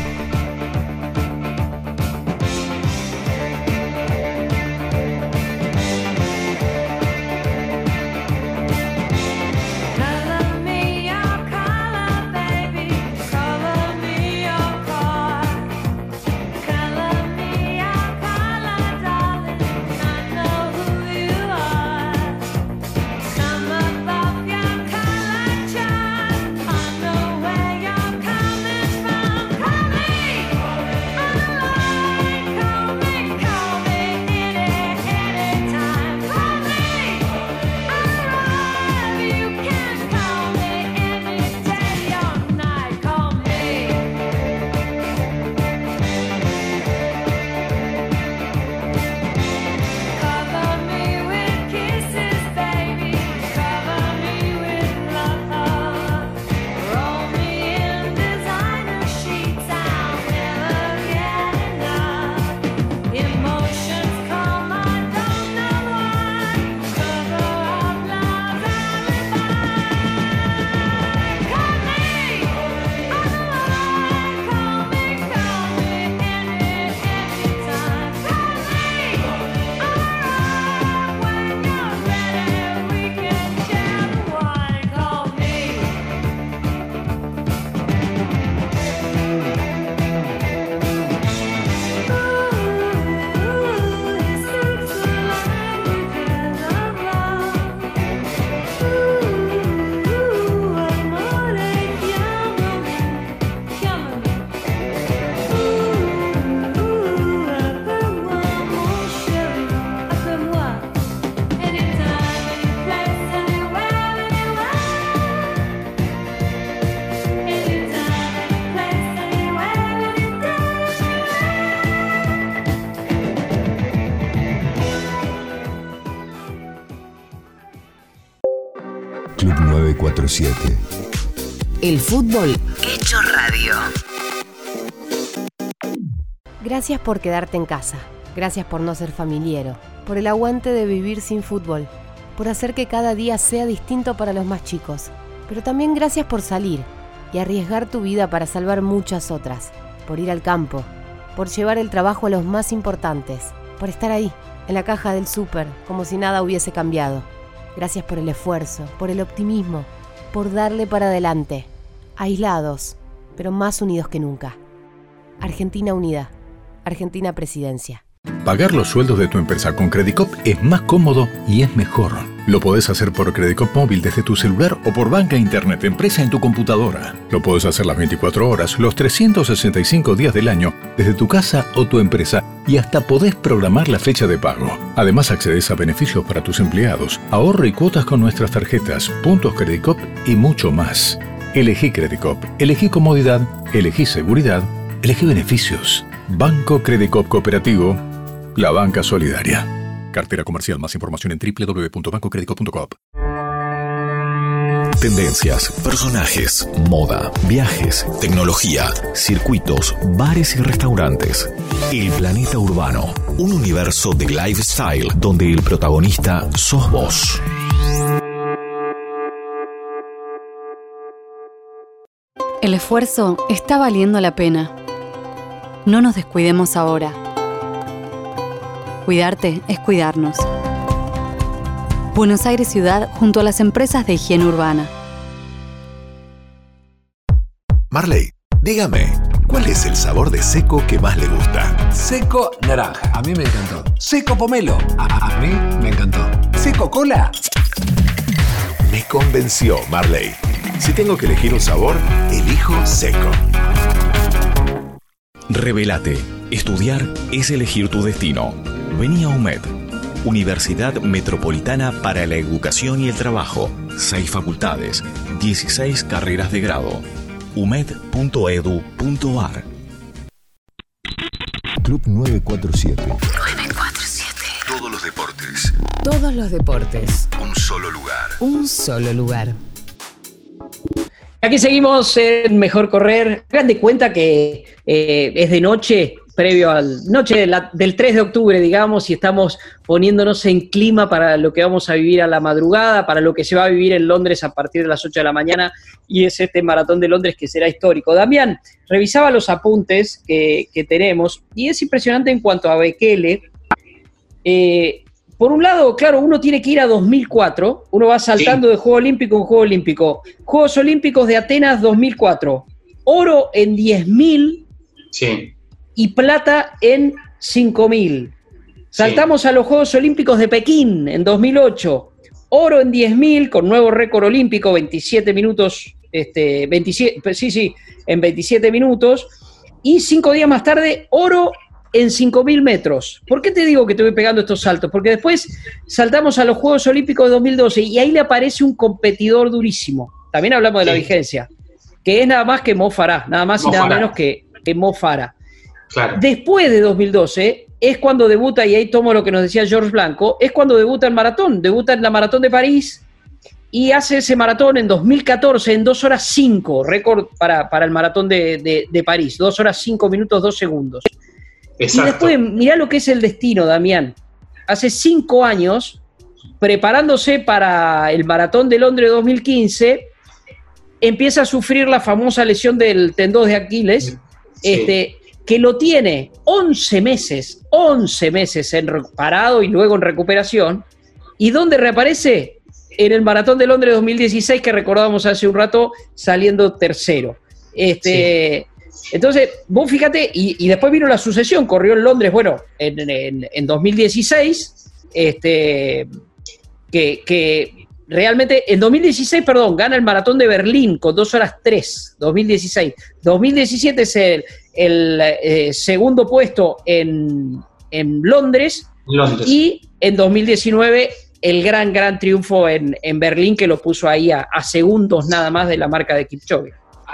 El fútbol hecho radio. Gracias por quedarte en casa. Gracias por no ser familiero. Por el aguante de vivir sin fútbol. Por hacer que cada día sea distinto para los más chicos. Pero también gracias por salir y arriesgar tu vida para salvar muchas otras. Por ir al campo. Por llevar el trabajo a los más importantes. Por estar ahí, en la caja del súper, como si nada hubiese cambiado. Gracias por el esfuerzo, por el optimismo, por darle para adelante, aislados, pero más unidos que nunca. Argentina Unida, Argentina Presidencia. Pagar los sueldos de tu empresa con Credicop es más cómodo y es mejor. Lo podés hacer por Credicop móvil desde tu celular o por banca internet empresa en tu computadora. Lo podés hacer las 24 horas, los 365 días del año, desde tu casa o tu empresa y hasta podés programar la fecha de pago. Además accedes a beneficios para tus empleados, ahorro y cuotas con nuestras tarjetas, puntos Credicop y mucho más. Elegí Credicop, elegí comodidad, elegí seguridad, elegí beneficios. Banco Credicop Cooperativo, la banca solidaria. Cartera comercial. Más información en www.bancocredico.com. Tendencias, personajes, moda, viajes, tecnología, circuitos, bares y restaurantes. El planeta urbano, un universo de lifestyle donde el protagonista sos vos. El esfuerzo está valiendo la pena. No nos descuidemos ahora. Cuidarte es cuidarnos. Buenos Aires Ciudad junto a las empresas de higiene urbana. Marley, dígame, ¿cuál es el sabor de seco que más le gusta? Seco naranja, a mí me encantó. Seco pomelo, a, mí me encantó. Seco cola. Me convenció, Marley. Si tengo que elegir un sabor, elijo seco. Revelate. Estudiar es elegir tu destino. Vení a UMED Universidad Metropolitana para la Educación y el Trabajo. 6 facultades, 16 carreras de grado. umed.edu.ar Club 947. 947. Todos los deportes. Todos los deportes. Un solo lugar. Un solo lugar. Aquí seguimos en Mejor Correr. Hagan de cuenta que eh, es de noche, previo al noche del 3 de octubre, digamos, y estamos poniéndonos en clima para lo que vamos a vivir a la madrugada, para lo que se va a vivir en Londres a partir de las 8 de la mañana, y es este maratón de Londres que será histórico. Damián, revisaba los apuntes que, que tenemos, y es impresionante en cuanto a Bekele. Eh, por un lado, claro, uno tiene que ir a 2004, uno va saltando de Juego Olímpico en Juego Olímpico. Juegos Olímpicos de Atenas 2004, oro en 10.000 Sí. y plata en 5.000. Saltamos a los Juegos Olímpicos de Pekín en 2008, oro en 10.000 con nuevo récord olímpico, 27 minutos, este, 27, sí, sí, en 27 minutos. Y cinco días más tarde, oro en 5.000 metros. ¿Por qué te digo que te voy pegando estos saltos? Porque después saltamos a los Juegos Olímpicos de 2012 y ahí le aparece un competidor durísimo. También hablamos de la vigencia, que es nada más que Mo Farah, nada más y nada Farah. menos que, que Mo Farah. Claro. Después de 2012 es cuando debuta, y ahí tomo lo que nos decía George Blanco, es cuando debuta en maratón, debuta en la maratón de París y hace ese maratón en 2014 en 2 horas 5, récord para, para el maratón de, de- de París, 2 horas 5 minutos 2 segundos. Exacto. Y después, mirá lo que es el destino, Damián. Hace 5 años, preparándose para el maratón de Londres 2015, empieza a sufrir la famosa lesión del tendón de Aquiles, este, que lo tiene 11 meses, 11 meses en parado y luego en recuperación. ¿Y dónde reaparece? En el Maratón de Londres 2016 que recordábamos hace un rato saliendo tercero. Este, Entonces, vos fíjate, y, y después vino la sucesión, corrió en Londres, bueno, en, en- en 2016, este, que, que realmente en 2016, perdón, gana el maratón de Berlín con 2 horas 3, 2016. 2017 es el, el, eh, segundo puesto en, en Londres, Londres. y en 2019 el gran, gran triunfo en, en Berlín que lo puso ahí a, a segundos nada más de la marca de Kipchoge.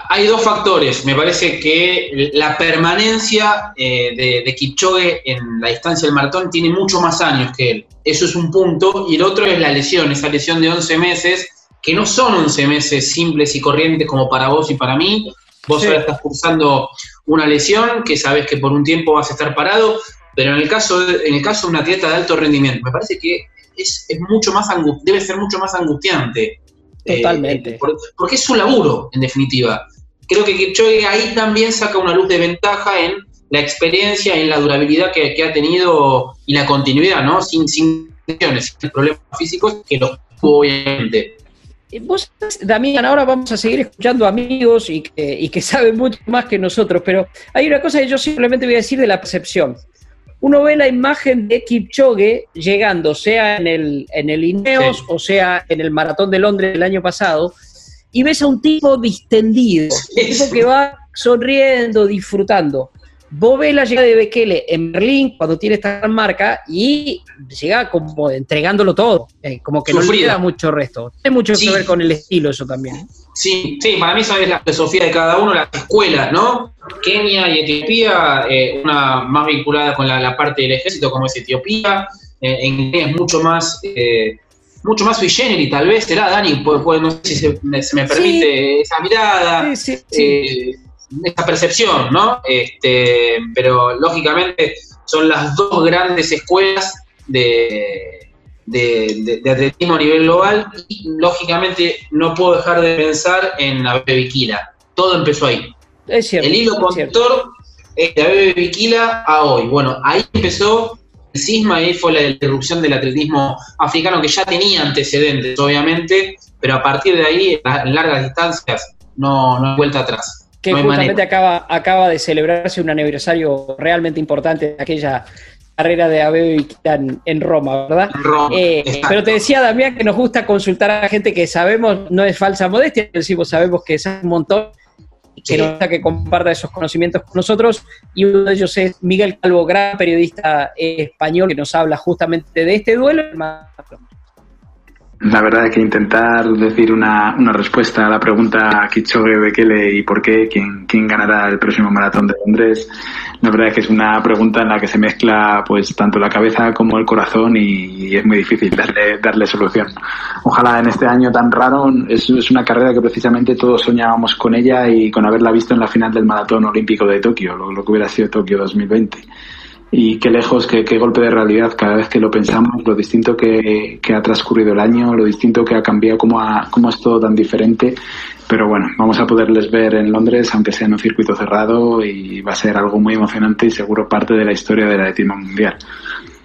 Hay dos factores. Me parece que la permanencia eh, de, de Kipchoge en la distancia del maratón tiene mucho más años que él. Eso es un punto. Y el otro es la lesión, esa lesión de 11 meses, que no son 11 meses simples y corrientes como para vos y para mí. Vos Sí. ahora estás cursando una lesión que sabes que por un tiempo vas a estar parado, pero en el caso de, en el caso de un atleta de alto rendimiento, me parece que es, es mucho más angu- debe ser mucho más angustiante. Eh, Totalmente. por- porque es su laburo, en definitiva. Creo que Kipchoge ahí también saca una luz de ventaja en la experiencia, en la durabilidad que, que ha tenido y la continuidad, ¿no? Sin, sin lesiones, sin problemas físicos, que los tuvo obviamente. Vos, Damián, ahora vamos a seguir escuchando amigos y que, y que saben mucho más que nosotros, pero hay una cosa que yo simplemente voy a decir de la percepción. Uno ve la imagen de Kipchoge llegando, sea en el, en el Ineos Sí. o sea en el Maratón de Londres del año pasado, y ves a un tipo distendido, un tipo que va sonriendo, disfrutando. Vos ves la llegada de Bekele en Berlín cuando tiene esta gran marca y llega como entregándolo todo, eh, como que no le queda mucho resto. Tiene mucho Sí. que ver con el estilo eso también. Sí, sí, para mí esa es la filosofía de cada uno, las escuelas, ¿no? Kenia y Etiopía, eh, una más vinculada con la, la parte del ejército como es Etiopía, eh, en Kenia es mucho más, eh, mucho más sui generis, tal vez será, Dani, no sé si se, me- se me permite esa mirada, Sí, sí, sí. eh, esa percepción, ¿no? Este, pero lógicamente son las dos grandes escuelas de, de, de- de atletismo a nivel global y lógicamente no puedo dejar de pensar en Abebe Bikila. Todo empezó ahí. Es cierto. El hilo es conductor es de Abebe Bikila a hoy. Bueno, ahí empezó el cisma y ahí fue la irrupción del atletismo africano que ya tenía antecedentes, obviamente, pero a partir de ahí, en largas distancias, no, no hay vuelta atrás. Que justamente acaba, acaba de celebrarse un aniversario realmente importante de aquella carrera de Abebe Bikila en, en Roma, ¿verdad? En Roma, Eh, pero te decía Damián que nos gusta consultar a gente que sabemos, no es falsa modestia, decimos, sabemos que sabe un montón, y que Sí. nos gusta que comparta esos conocimientos con nosotros, y uno de ellos es Miguel Calvo, gran periodista eh, español que nos habla justamente de este duelo. La verdad es que intentar decir una, una respuesta a la pregunta Kichoge Bekele y por qué, quién, quién ganará el próximo maratón de Londres, la verdad es que es una pregunta en la que se mezcla pues tanto la cabeza como el corazón y, es muy difícil darle, darle solución. Ojalá en este año tan raro, es, es una carrera que precisamente todos soñábamos con ella y con haberla visto en la final del maratón olímpico de Tokio, lo que hubiera sido Tokio 2020 y qué lejos, qué, qué, golpe de realidad cada vez que lo pensamos, lo distinto que, que, ha transcurrido el año, lo distinto que ha cambiado, cómo, ha, cómo es todo tan diferente. Pero bueno, vamos a poderles ver en Londres, aunque sea en un circuito cerrado, y va a ser algo muy emocionante y seguro parte de la historia del atletismo mundial.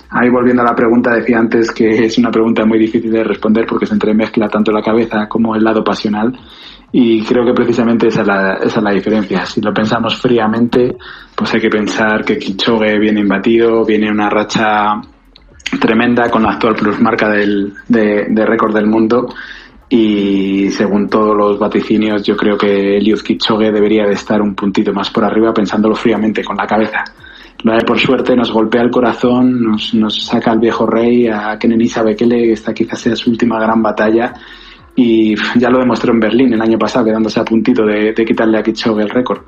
Ahí volviendo a la pregunta, decía antes que es una pregunta muy difícil de responder porque se entremezcla tanto la cabeza como el lado pasional y creo que precisamente esa es, la, diferencia. Si lo pensamos fríamente, pues hay que pensar que Kichogue viene imbatido, viene una racha tremenda con la actual plusmarca del, de, de récord del mundo y según todos los vaticinios yo creo que Eliud Kichogue debería de estar un puntito más por arriba pensándolo fríamente con la cabeza. Lo de por suerte nos golpea el corazón, nos, nos saca al viejo rey, a Kenenisa Bekele, esta quizás sea su última gran batalla y ya lo demostró en Berlín el año pasado, quedándose a puntito de, quitarle a Kichogue el récord.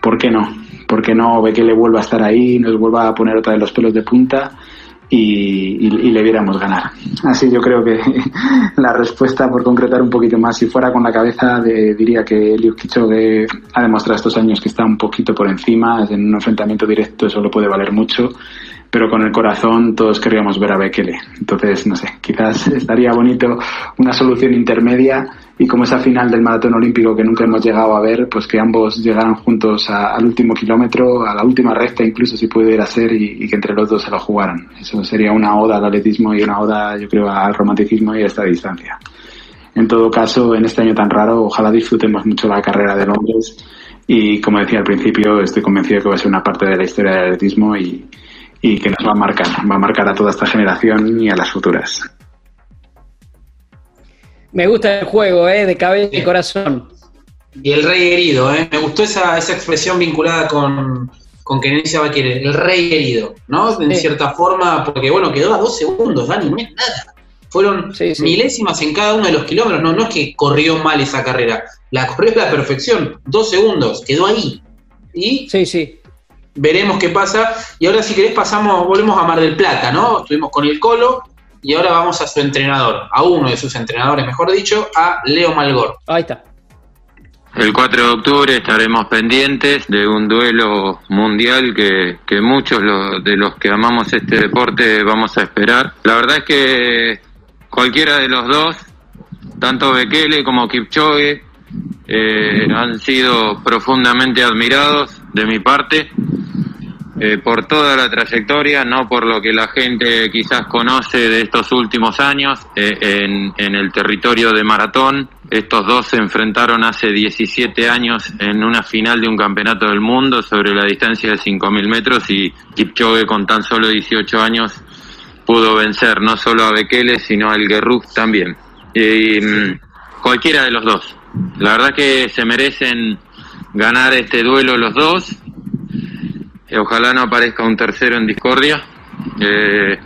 ¿Por qué no? ¿Por qué no ve que le vuelva a estar ahí, nos vuelva a poner otra de los pelos de punta y, le viéramos ganar? Así yo creo que [laughs] la respuesta, por concretar un poquito más, si fuera con la cabeza, de, diría que Eliud Kichogue ha demostrado estos años que está un poquito por encima, en un enfrentamiento directo eso lo puede valer mucho pero con el corazón todos querríamos ver a Bekele. Entonces, no sé, quizás estaría bonito una solución intermedia y como esa final del maratón olímpico que nunca hemos llegado a ver, pues que ambos llegaran juntos a, al último kilómetro, a la última recta incluso si pudiera ser y, y, que entre los dos se lo jugaran. Eso sería una oda al atletismo y una oda, yo creo, al romanticismo y a esta distancia. En todo caso, en este año tan raro, ojalá disfrutemos mucho la carrera de Londres y como decía al principio, estoy convencido que va a ser una parte de la historia del atletismo y, y que nos va a marcar, va a marcar a toda esta generación y a las futuras. Me gusta el juego, ¿eh? de cabeza y corazón. Y el rey herido, ¿eh? me gustó esa, esa expresión vinculada con, con que Nenecia va a querer, el rey herido, ¿no? En sí. cierta forma, porque bueno, quedó a dos segundos, Dani, no es nada. Fueron sí, sí. milésimas en cada uno de los kilómetros, no, no es que corrió mal esa carrera, la corrió a la perfección, dos segundos, quedó ahí. Y sí, sí veremos qué pasa. Y ahora, si querés, pasamos, volvemos a Mar del Plata, ¿no? Estuvimos con el Colo y ahora vamos a su entrenador, a uno de sus entrenadores, mejor dicho, a Leo Malgor. Ahí está. El 4 de octubre estaremos pendientes de un duelo mundial que, que muchos lo, de los que amamos este deporte vamos a esperar. La verdad es que cualquiera de los dos, tanto Bekele como Kipchoge, eh, han sido profundamente admirados de mi parte eh, por toda la trayectoria, no por lo que la gente quizás conoce de estos últimos años eh, en, en, el territorio de maratón. Estos dos se enfrentaron hace 17 años en una final de un campeonato del mundo sobre la distancia de 5.000 metros y Kipchoge con tan solo 18 años pudo vencer no solo a Bekele sino al Guerruf también. Y, mm, cualquiera de los dos. La verdad que se merecen ganar este duelo los dos ojalá no aparezca un tercero en discordia. Eh,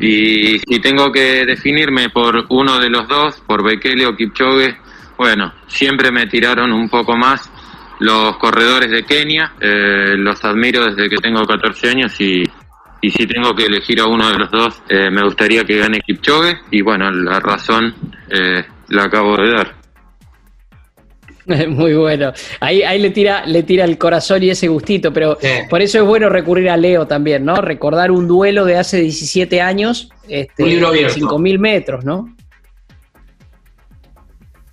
y si tengo que definirme por uno de los dos, por Bekele o Kipchoge, bueno, siempre me tiraron un poco más los corredores de Kenia, eh, los admiro desde que tengo 14 años y, y si tengo que elegir a uno de los dos, eh, me gustaría que gane Kipchoge y bueno, la razón eh, la acabo de dar. [laughs] Muy bueno. Ahí, ahí le tira, le tira el corazón y ese gustito, pero sí. por eso es bueno recurrir a Leo también, ¿no? Recordar un duelo de hace 17 años, este, un libro abierto. 5.000 metros, ¿no?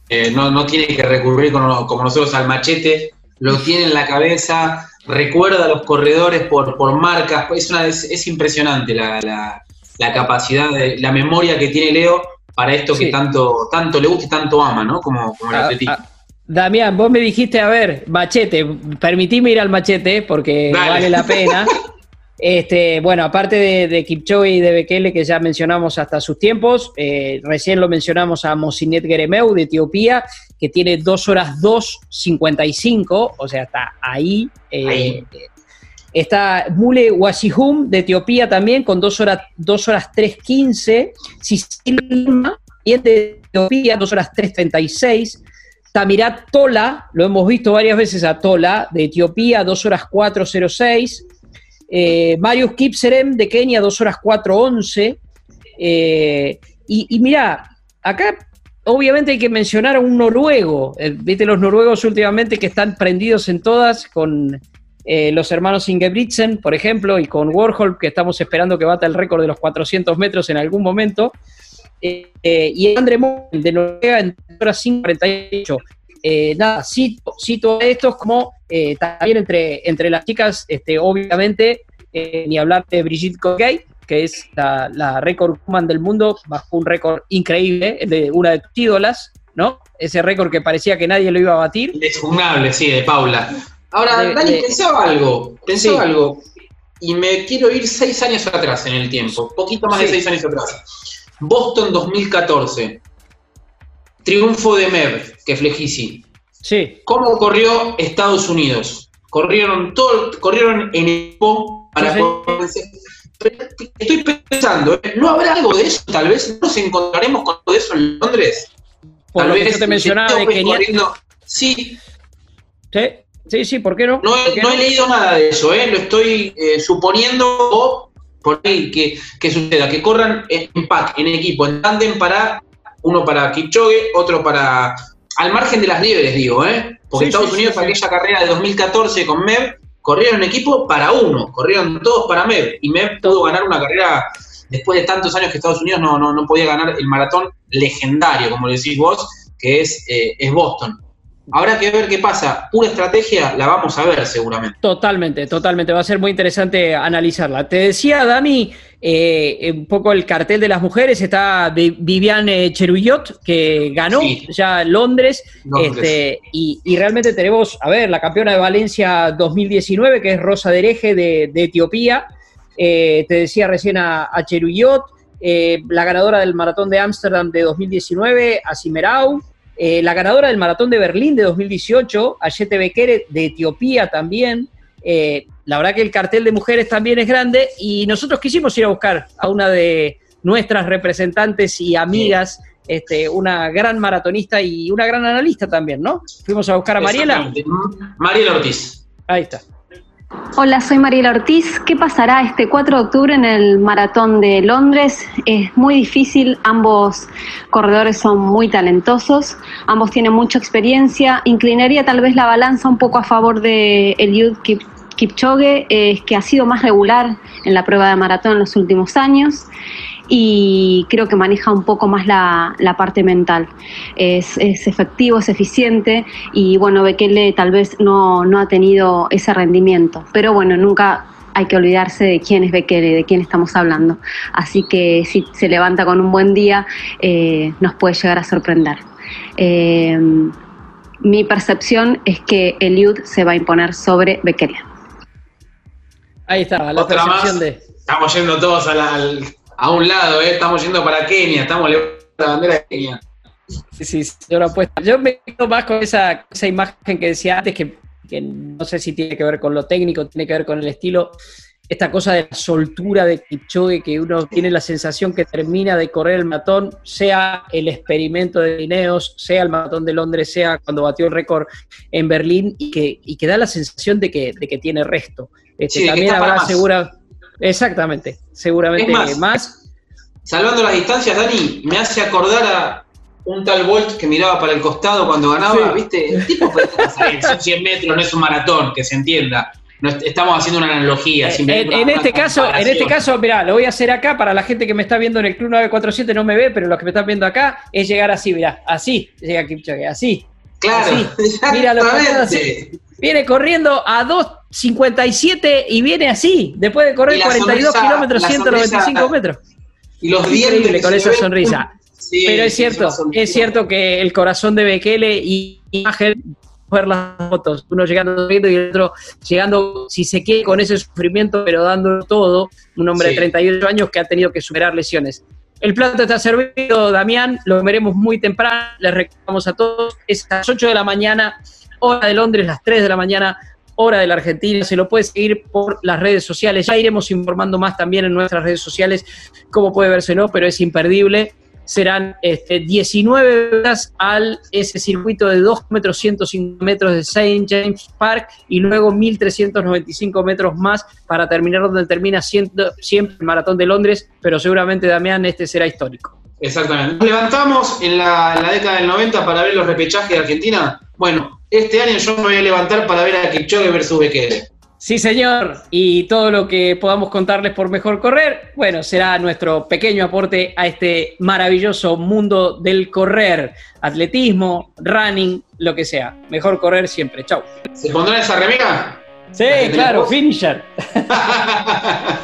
Eh, no, no tiene que recurrir como, como, nosotros al machete, lo tiene en la cabeza, recuerda a los corredores por, por marcas, es, una, es, es impresionante la, la, la, capacidad, de, la memoria que tiene Leo para esto sí. que tanto, tanto le gusta y tanto ama, ¿no? Como, como el atletismo. Damián, vos me dijiste, a ver, machete, permitime ir al machete porque vale, vale la pena. [laughs] Este, bueno, aparte de, de, Kipchoge y de Bekele, que ya mencionamos hasta sus tiempos, eh, recién lo mencionamos a Mosinet Geremeu de Etiopía, que tiene 2 horas 2.55, o sea, está ahí. Eh, ahí. Está Mule Washihum de Etiopía también, con 2 horas, 2 horas 3.15. Cecilia de Etiopía, 2 horas 3.36. Tamirat Tola, lo hemos visto varias veces a Tola, de Etiopía, 2 horas 4.06. Eh, Marius Kipserem de Kenia, 2 horas 4.11. Eh, y, y mira, acá obviamente hay que mencionar a un noruego. Eh, Viste los noruegos últimamente que están prendidos en todas con eh, los hermanos Ingebrigtsen, por ejemplo, y con Warhol, que estamos esperando que bata el récord de los 400 metros en algún momento. Eh, eh, y Andre Moen, de Noruega en horas 5.48. Eh, nada, cito, cito a estos como eh, también entre, entre las chicas, este, obviamente, eh, ni hablar de Brigitte Kogay, que es la, la récord woman del mundo, bajo un récord increíble de una de tus ídolas, ¿no? Ese récord que parecía que nadie lo iba a batir. Desfumable, sí, de Paula. Ahora, De- Dani, de- pensaba algo, pensaba Sí. algo, y me quiero ir seis años atrás en el tiempo, poquito más de seis años atrás. Boston 2014, triunfo de Mev, que Flejisi. Sí. ¿Cómo corrió Estados Unidos? Corrieron todo, corrieron en equipo para Sí, Estoy pensando, ¿eh? ¿no habrá algo de eso? Tal vez no nos encontraremos con de eso en Londres. Por Tal lo que vez yo te mencionaba de Kenia. corriendo- Sí, Sí, sí, sí, ¿por qué no? no ¿Por he, qué no he leído nada de eso, ¿eh? lo estoy eh, suponiendo o por ahí que, que suceda, que corran en pack, en equipo, en tándem para uno para Kipchoge, otro para al margen de las libres, digo, ¿eh? porque Sí, Estados sí, Unidos sí, aquella carrera de 2014 con Mev corrieron en equipo para uno, corrieron todos para Mev y Mev pudo ganar una carrera después de tantos años que Estados Unidos no, no, no podía ganar el maratón legendario, como decís vos, que es, eh, es Boston. Habrá que ver qué pasa. Pura estrategia la vamos a ver seguramente. Totalmente, totalmente. Va a ser muy interesante analizarla. Te decía, Dami, eh, un poco el cartel de las mujeres. Está Vi- Viviane Cheruyot, que ganó Sí. ya Londres. Londres. Este, y, y realmente tenemos, a ver, la campeona de Valencia 2019, que es Rosa Dereje de, de Etiopía. Eh, te decía recién a, a Cheruyot. Eh, la ganadora del maratón de Ámsterdam de 2019, Asimerau. Eh, la ganadora del maratón de Berlín de 2018, Ayete Bekere de Etiopía también. Eh, la verdad que el cartel de mujeres también es grande y nosotros quisimos ir a buscar a una de nuestras representantes y amigas, este, una gran maratonista y una gran analista también, ¿no? Fuimos a buscar a Mariela. Mariela Ortiz. Ahí está. Hola, soy Mariela Ortiz. ¿Qué pasará este 4 de octubre en el Maratón de Londres? Es muy difícil, ambos corredores son muy talentosos, ambos tienen mucha experiencia. Inclinaría tal vez la balanza un poco a favor de Eliud Kip- Kipchoge, eh, que ha sido más regular en la prueba de maratón en los últimos años y creo que maneja un poco más la, la parte mental. Es, es efectivo, es eficiente y bueno, Bekele tal vez no, no ha tenido ese rendimiento, pero bueno, nunca hay que olvidarse de quién es Bekele, de quién estamos hablando. Así que si se levanta con un buen día, eh, nos puede llegar a sorprender. Eh, mi percepción es que Eliud se va a imponer sobre Bekele. Ahí está, la Otra percepción más. de. Estamos yendo todos la- al- a un lado, ¿eh? estamos yendo para Kenia, estamos levantando la bandera de Kenia. Sí, sí, sí, yo lo apuesto. Yo me quedo más con esa, esa imagen que decía antes, que, que no sé si tiene que ver con lo técnico, tiene que ver con el estilo. Esta cosa de la soltura de Kipchoge, que uno tiene la sensación que termina de correr el maratón, sea el experimento de Lineos, sea el maratón de Londres, sea cuando batió el récord en Berlín, y que, y que da la sensación de que, de que tiene resto. Este, Sí, también habrá más. segura. Exactamente, seguramente Es más, más. Salvando las distancias, Dani, me hace acordar a un tal Bolt que miraba para el costado cuando ganaba, Sí. ¿viste? El tipo saber, son 100 metros, no es un maratón, que se entienda. No estamos haciendo una analogía. En, simplemente en este caso, en este caso, mirá, lo voy a hacer acá para la gente que me está viendo en el Club 947 no me ve, pero los que me están viendo acá es llegar así, mirá, así llega Kipchoge, así. Claro, así. [laughs] Mira lo que Viene corriendo a 2.57 y viene así, después de correr Y la 42 sonrisa- kilómetros, la 195 sonrisa- metros. Y los Increíble con esa sonrisa. Sí, Pero es cierto, es cierto que el corazón de Bekele y imagen ver las fotos, uno llegando y el otro llegando, si se quiere, con ese sufrimiento, pero dándolo todo, un hombre Sí. de 38 años que ha tenido que superar lesiones. El plato está servido, Damián, lo veremos muy temprano, les recordamos a todos, es a las 8 de la mañana, hora de Londres, las 3 de la mañana, hora de la Argentina, se lo puede seguir por las redes sociales, ya iremos informando más también en nuestras redes sociales cómo puede vérselo, pero es imperdible. serán este, 19 horas al ese circuito de 2 metros 105 metros de St. James Park y luego 1.395 metros más para terminar donde termina siempre el Maratón de Londres, pero seguramente Damián este será histórico. Exactamente. Nos levantamos en la, década del 90 para ver los repechajes de Argentina. Bueno, este año yo me voy a levantar para ver a Kipchoge versus Bekele. Sí, señor. Y todo lo que podamos contarles por Mejor Correr, bueno, será nuestro pequeño aporte a este maravilloso mundo del correr. Atletismo, running, lo que sea. Mejor correr siempre. Chau. ¿Se pondrá esa remera? Sí, claro, finisher. [laughs]